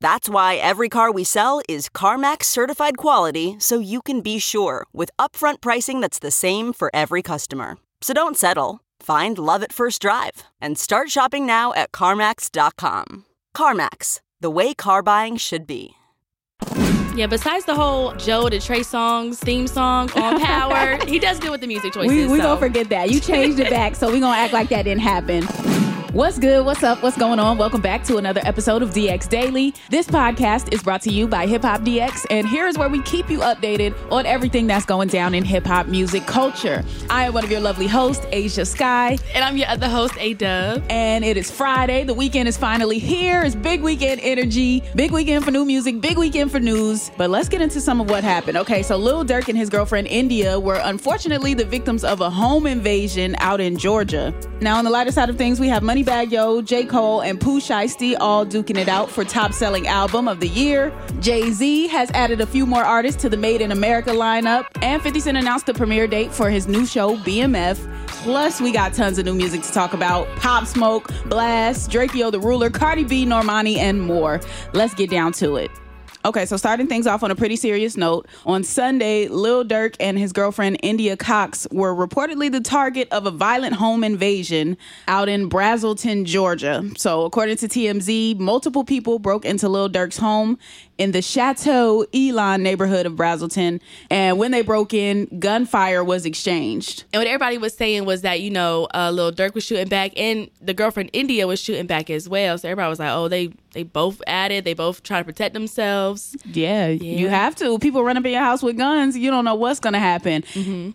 That's why every car we sell is CarMax certified quality so you can be sure with upfront pricing that's the same for every customer. So don't settle. Find love at first drive and start shopping now at CarMax.com. CarMax, the way car buying should be. Yeah, besides the whole Joe to Trey Songz theme song on Power, he does good with the music choices. We we so. gonna forget that. You changed it back, so we're gonna act like that didn't happen. What's good? What's up? What's going on? Welcome back to another episode of DX Daily. This podcast is brought to you by Hip Hop DX, and here's where we keep you updated on everything that's going down in hip hop music culture. I am one of your lovely hosts, Asia Sky, And I'm your other host, A Dub. and it is Friday. The weekend is finally here. It's big weekend energy, big weekend for new music, big weekend for news. But let's get into some of what happened. Okay, so Lil Durk and his girlfriend India were unfortunately the victims of a home invasion out in Georgia. Now, on the lighter side of things, we have Moneybagg Yo, J. Cole, and Pooh Shiesty all duking it out for top selling album of the year. Jay Z has added a few more artists to the Made in America lineup, and 50 Cent announced the premiere date for his new show, BMF. Plus, we got tons of new music to talk about Pop Smoke, Blxst, Drakeo the Ruler, Cardi B, Normani, and more. Let's get down to it. Okay, so starting things off on a pretty serious note, on Sunday, Lil Durk and his girlfriend India Cox were reportedly the target of a violent home invasion out in Braselton, Georgia. So, according to TMZ, multiple people broke into Lil Durk's home in the Chateau Élan neighborhood of Braselton, and when they broke in, gunfire was exchanged. And what everybody was saying was that, you know, uh, Lil Durk was shooting back and the girlfriend India was shooting back as well. So everybody was like, oh, they, they both at it. They both try to protect themselves. Yeah, you have to. People run up in your house with guns. You don't know what's going to happen.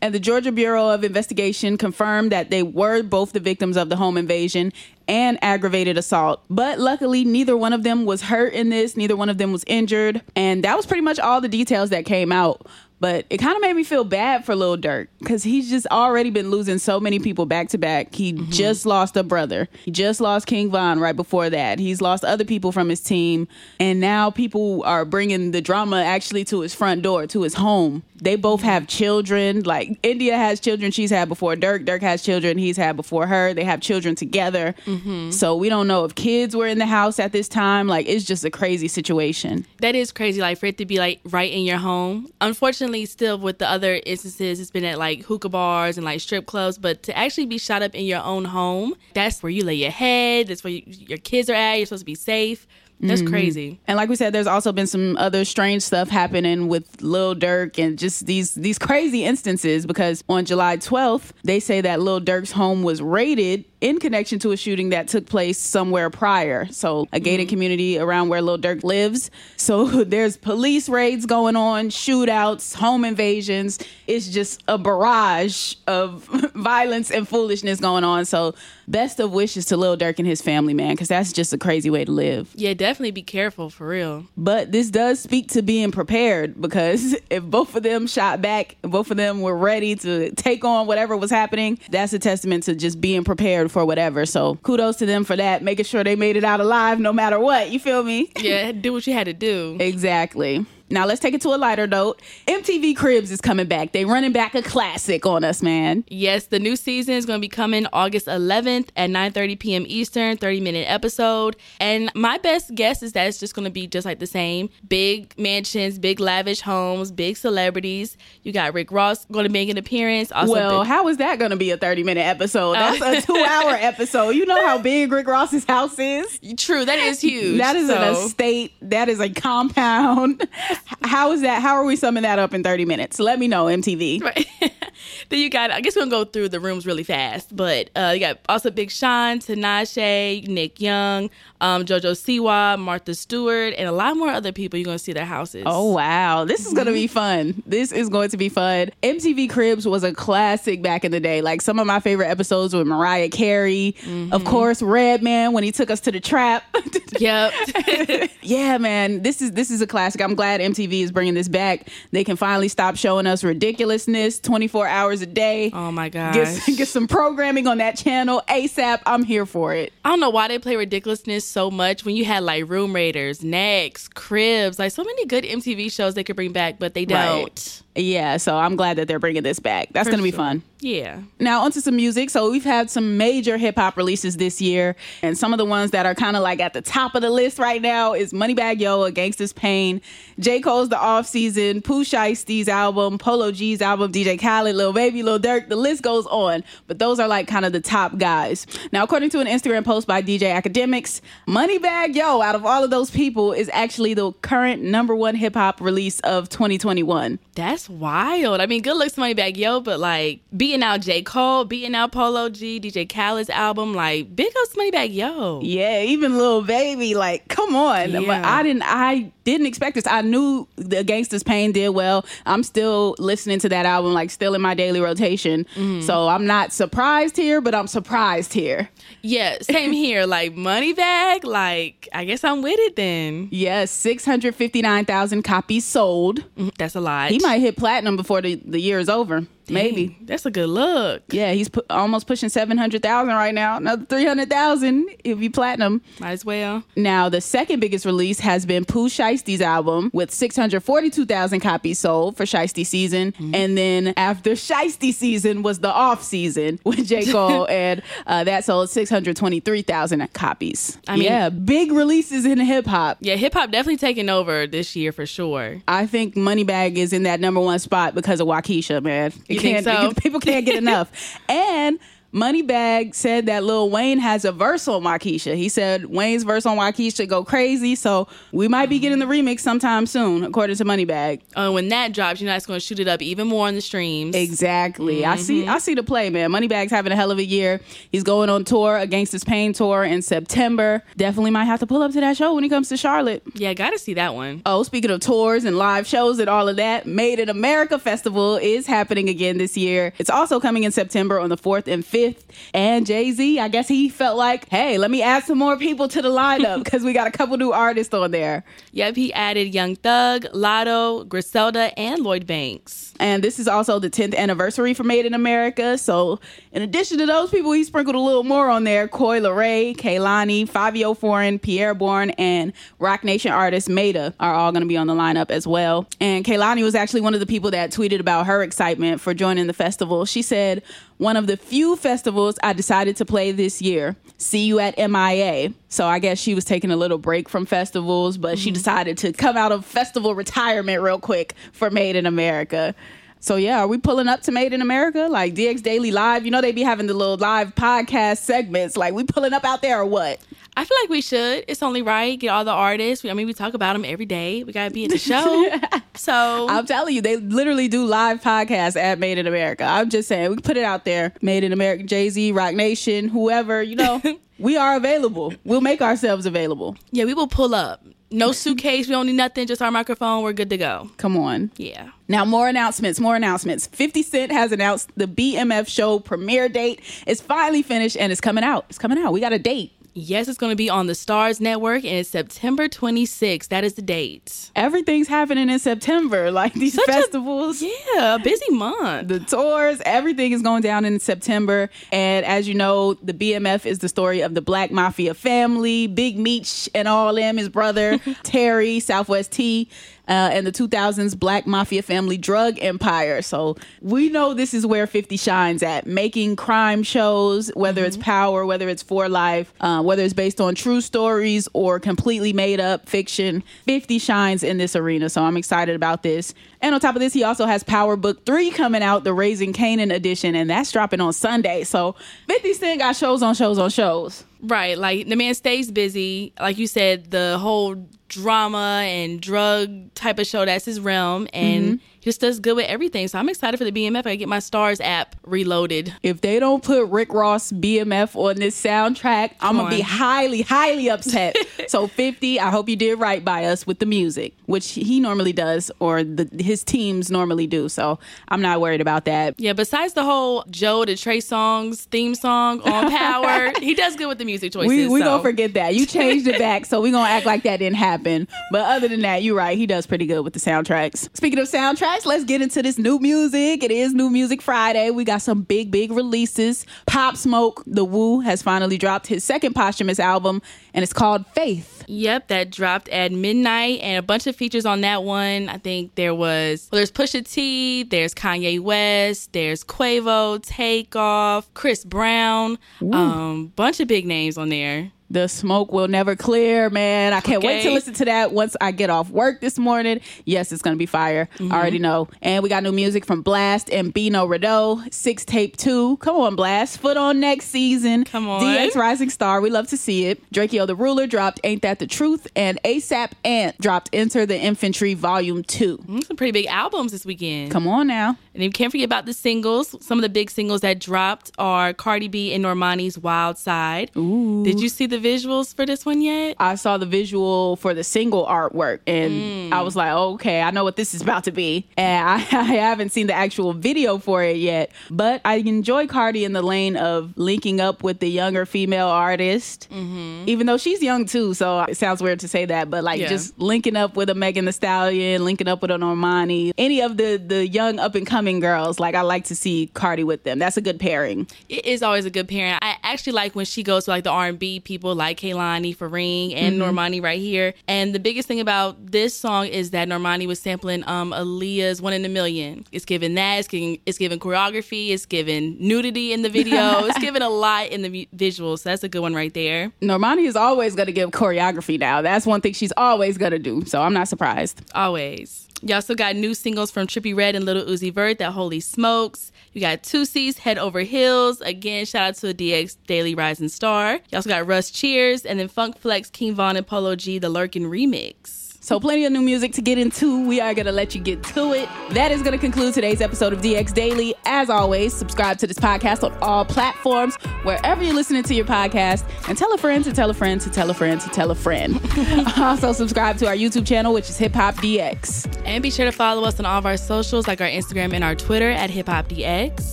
And the Georgia Bureau of Investigation confirmed that they were both the victims of the home invasion and aggravated assault. But luckily, neither one of them was hurt in this. Neither one of them was injured. And that was pretty much all the details that came out. But it kind of made me feel bad for Lil Durk because he's just already been losing so many people back to back. He mm-hmm. just lost a brother. He just lost King Von right before that. He's lost other people from his team. And now people are bringing the drama actually to his front door, to his home. They both have children. Like India has children she's had before Durk. Durk has children he's had before her. They have children together. Mm-hmm. So we don't know if kids were in the house at this time. Like it's just a crazy situation. That is crazy, like for it to be like right in your home. Unfortunately, still with the other instances, it's been at like hookah bars and like strip clubs. But to actually be shot up in your own home, that's where you lay your head. That's where you, your kids are at. You're supposed to be safe. That's mm-hmm. crazy. And like we said, there's also been some other strange stuff happening with Lil Durk and just these these crazy instances because on July 12th, they say that Lil Durk's home was raided in connection to a shooting that took place somewhere prior. So a gated mm-hmm. community around where Lil Durk lives. So there's police raids going on, shootouts, home invasions. It's just a barrage of violence and foolishness going on. So best of wishes to Lil Durk and his family, man, because that's just a crazy way to live. Yeah, definitely be careful for real. But this does speak to being prepared because if both of them shot back, both of them were ready to take on whatever was happening, that's a testament to just being prepared for whatever. So kudos to them for that, making sure they made it out alive no matter what. You feel me? Yeah, do what you had to do. Exactly. Now let's take it to a lighter note. MTV Cribs is coming back. They running back a classic on us, man. Yes, the new season is going to be coming August 11th at 9:30 p.m. Eastern, 30 minute episode. And my best guess is that it's just going to be just like the same: big mansions, big lavish homes, big celebrities. You got Rick Ross going to make an appearance. Also, well, big- how is that going to be a 30 minute episode? Uh, That's a two hour episode. You know how big Rick Ross's house is? true, that is huge. That is an estate. That is a compound. How is that? How are we summing that up in 30 minutes? Let me know, MTV. Right. then you got, I guess we're going to go through the rooms really fast, but uh, you got also Big Sean, Tinashe, Nick Young, um, JoJo Siwa, Martha Stewart, and a lot more other people. You're going to see their houses. Oh, wow. This is going to be fun. This is going to be fun. MTV Cribs was a classic back in the day. Like some of my favorite episodes with Mariah Carey. Of course, Redman when he took us to the trap. Yep. yeah, man, this is this is a classic. I'm glad MTV is bringing this back. They can finally stop showing us ridiculousness 24 hours a day. oh my god! Get, get some programming on that channel ASAP. I'm here for it. I don't know why they play ridiculousness so much when you had like Room Raiders, Next, Cribs, like so many good MTV shows they could bring back, but they don't. Right. Yeah, so I'm glad that they're bringing this back. That's going to be sure. fun. Yeah. Now, onto some music. So, we've had some major hip hop releases this year, and some of the ones that are kind of like at the top of the list right now is Moneybagg Yo, A Gangsta's Pain, J. Cole's The Off Season, Pooh Shiesty's album, Polo G's album, DJ Khaled, Lil Baby, Lil Durk. The list goes on, but those are like kind of the top guys. Now, according to an Instagram post by DJ Akademiks, Moneybagg Yo, out of all of those people, is actually the current number one hip hop release of 2021. That's wild. I mean, good looks money Moneybagg Yo, but like beating out J. Cole, beating out Polo G, DJ Khaled's album, like big ups money Moneybagg Yo. Yeah, even Lil Baby, like, come on. But I didn't I didn't expect this. I knew the Gangsta's Pain did well. I'm still listening to that album, like still in my daily rotation. Mm-hmm. So I'm not surprised here, but I'm surprised here. Yeah, same here. Like Moneybagg, like I guess I'm with it then. Yes, 659,000 copies sold. Mhm, That's a lot. He might hit platinum before the, the year is over. Maybe. That's a good look. Yeah, he's pu- almost pushing 700,000 right now. Another 300,000 if be platinum. Might as well. Now, the second biggest release has been Pooh Shiesty's album with 642,000 copies sold for Shiesty season. Mm-hmm. And then after Shiesty season was the off season with J. Cole, and uh, that sold 623,000 copies. I mean- yeah, big releases in hip hop. Yeah, hip hop definitely taking over this year for sure. I think Moneybagg is in that number one spot because of Wockesha, man. You think so? People can't get enough. and Moneybagg said that Lil Wayne has a verse on Wockesha. He said Wayne's verse on Wockesha go crazy, so we might be getting the remix sometime soon, according to Moneybagg. Uh, when that drops, you know it's going to shoot it up even more on the streams. Exactly. I see. Mm-hmm. I see the play, man. Moneybagg's having a hell of a year. He's going on tour against his pain tour in September. Definitely might have to pull up to that show when he comes to Charlotte. Yeah, got to see that one. Oh, speaking of tours and live shows and all of that, Made in America Festival is happening again this year. It's also coming in September on the 4th and 5th. And Jay Z, I guess he felt like, hey, let me add some more people to the lineup because we got a couple new artists on there. Yep, he added Young Thug, Lotto, Griselda, and Lloyd Banks. And this is also the 10th anniversary for Made in America. So, in addition to those people, he sprinkled a little more on there. Coi Leray, Kehlani, Fivio Foreign, Pi'erre Bourne, and Roc Nation artist Maeta are all going to be on the lineup as well. And Kehlani was actually one of the people that tweeted about her excitement for joining the festival. She said, one of the few festivals I decided to play this year. See you at MIA. So I guess she was taking a little break from festivals, but she mm-hmm. decided to come out of festival retirement real quick for Made in America. So yeah, are we pulling up to Made in America? Like DX Daily Live? You know they be having the little live podcast segments. Like we pulling up out there or what? I feel like we should. It's only right. Get all the artists. I mean, we talk about them every day. We got to be at the show. so, I'm telling you, they literally do live podcasts at Made in America. I'm just saying, we put it out there. Made in America, Jay Z, Roc Nation, whoever, you know, we are available. We'll make ourselves available. yeah, we will pull up. No suitcase. We don't need nothing. Just our microphone. We're good to go. Come on. Yeah. Now, more announcements, more announcements. 50 Cent has announced the BMF show premiere date. It's finally finished and it's coming out. It's coming out. We got a date. Yes, it's going to be on the Starz Network and it's September 26th. That is the date. Everything's happening in September, like these Such a- festivals. Yeah, a busy month. the tours, everything is going down in September. And as you know, the BMF is the story of the Black Mafia family, Big Meech and all them, his brother, Terry, Southwest T, uh, and the 2000s Black Mafia family drug empire. So we know this is where 50 shines at, making crime shows, whether it's power, whether it's for life, uh, whether it's based on true stories or completely made up fiction. 50 shines in this arena. So I'm excited about this. And on top of this, he also has Power Book 3 coming out, the Raising Kanan edition, and that's dropping on Sunday. So 50 Cent got shows on shows on shows. Right. Like the man stays busy. Like you said, the whole drama and drug type of show, that's his realm. And mm-hmm just does good with everything. So I'm excited for the BMF. I get my Starz app reloaded. If they don't put Rick Ross BMF on this soundtrack, I'm gonna be highly, highly upset. so 50, I hope you did right by us with the music, which he normally does, or the, his teams normally do. So I'm not worried about that. Yeah. Besides the whole Joe to Trey Songz theme song on Power, he does good with the music choices. We we so. gonna forget that. You changed it back, so we gonna act like that didn't happen. But other than that, you're right. He does pretty good with the soundtracks. Speaking of soundtracks let's get into this new music. It is New Music Friday. We got some big, big releases. Pop Smoke, The Woo, has finally dropped his second posthumous album, and it's called Faith. Yep, that dropped at midnight, and a bunch of features on that one. I think there was, well, there's Pusha T, there's Kanye West, there's Quavo, Takeoff, Chris Brown, Ooh. um, bunch of big names on there. The smoke will never clear, man. I can't okay. wait to listen to that once I get off work this morning. Yes, it's gonna be fire. Mm-hmm. I already know. And we got new music from Blxst and Bino Rideaux. Six tape two. Come on, Blxst. Foot on next season. Come on. DX Rising Star. We love to see it. Drakeo the Ruler dropped Ain't That the Truth. And ASAP Ant dropped Enter the Infantry Volume 2. Mm, some pretty big albums this weekend. Come on now. And you can't forget about the singles. Some of the big singles that dropped are Cardi B and Normani's Wild Side. Ooh. Did you see the visuals for this one yet? I saw the visual for the single artwork and mm. I was like, okay, I know what this is about to be. And I, I, haven't seen the actual video for it yet, but I enjoy Cardi in the lane of linking up with the younger female artist, mm-hmm. even though she's young too. So it sounds weird to say that, but like yeah. just linking up with a Megan Thee Stallion, linking up with a Normani, any of the the young up and coming girls. Like I like to see Cardi with them. That's a good pairing. It is always a good pairing. I actually like when she goes to like the R and B people like Kehlani Faring and mm-hmm. Normani right here. And the biggest thing about this song is that Normani was sampling um Aaliyah's One in a Million. It's given that. It's giving it's given choreography. It's given nudity in the video. it's given a lot in the visuals. So that's a good one right there. Normani is always going to give choreography now. That's one thing she's always going to do. So I'm not surprised. Always. Y'all also got new singles from Trippie Redd and Lil Uzi Vert, that Holy Smokes. You got Toosii's Head Over Heels. Again, shout out to a DX Daily Rising Star. You also got Russ Cheers, and then Funk Flex, King Von, and Polo G, the Lurkin remix. So, plenty of new music to get into. We are going to let you get to it. That is going to conclude today's episode of DX Daily. As always, subscribe to this podcast on all platforms, wherever you're listening to your podcast, and tell a friend to tell a friend to tell a friend to tell a friend. also, subscribe to our YouTube channel, which is Hip Hop DX. And be sure to follow us on all of our socials, like our Instagram and our Twitter at Hip Hop DX.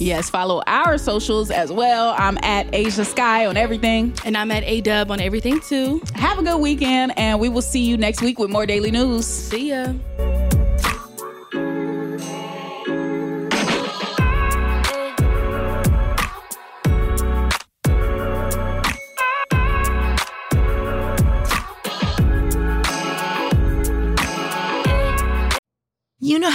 Yes, follow our socials as well. I'm at Asia Sky on everything. And I'm at A Dub on everything too. Have a good weekend, and we will see you next week with more Daily News. See ya.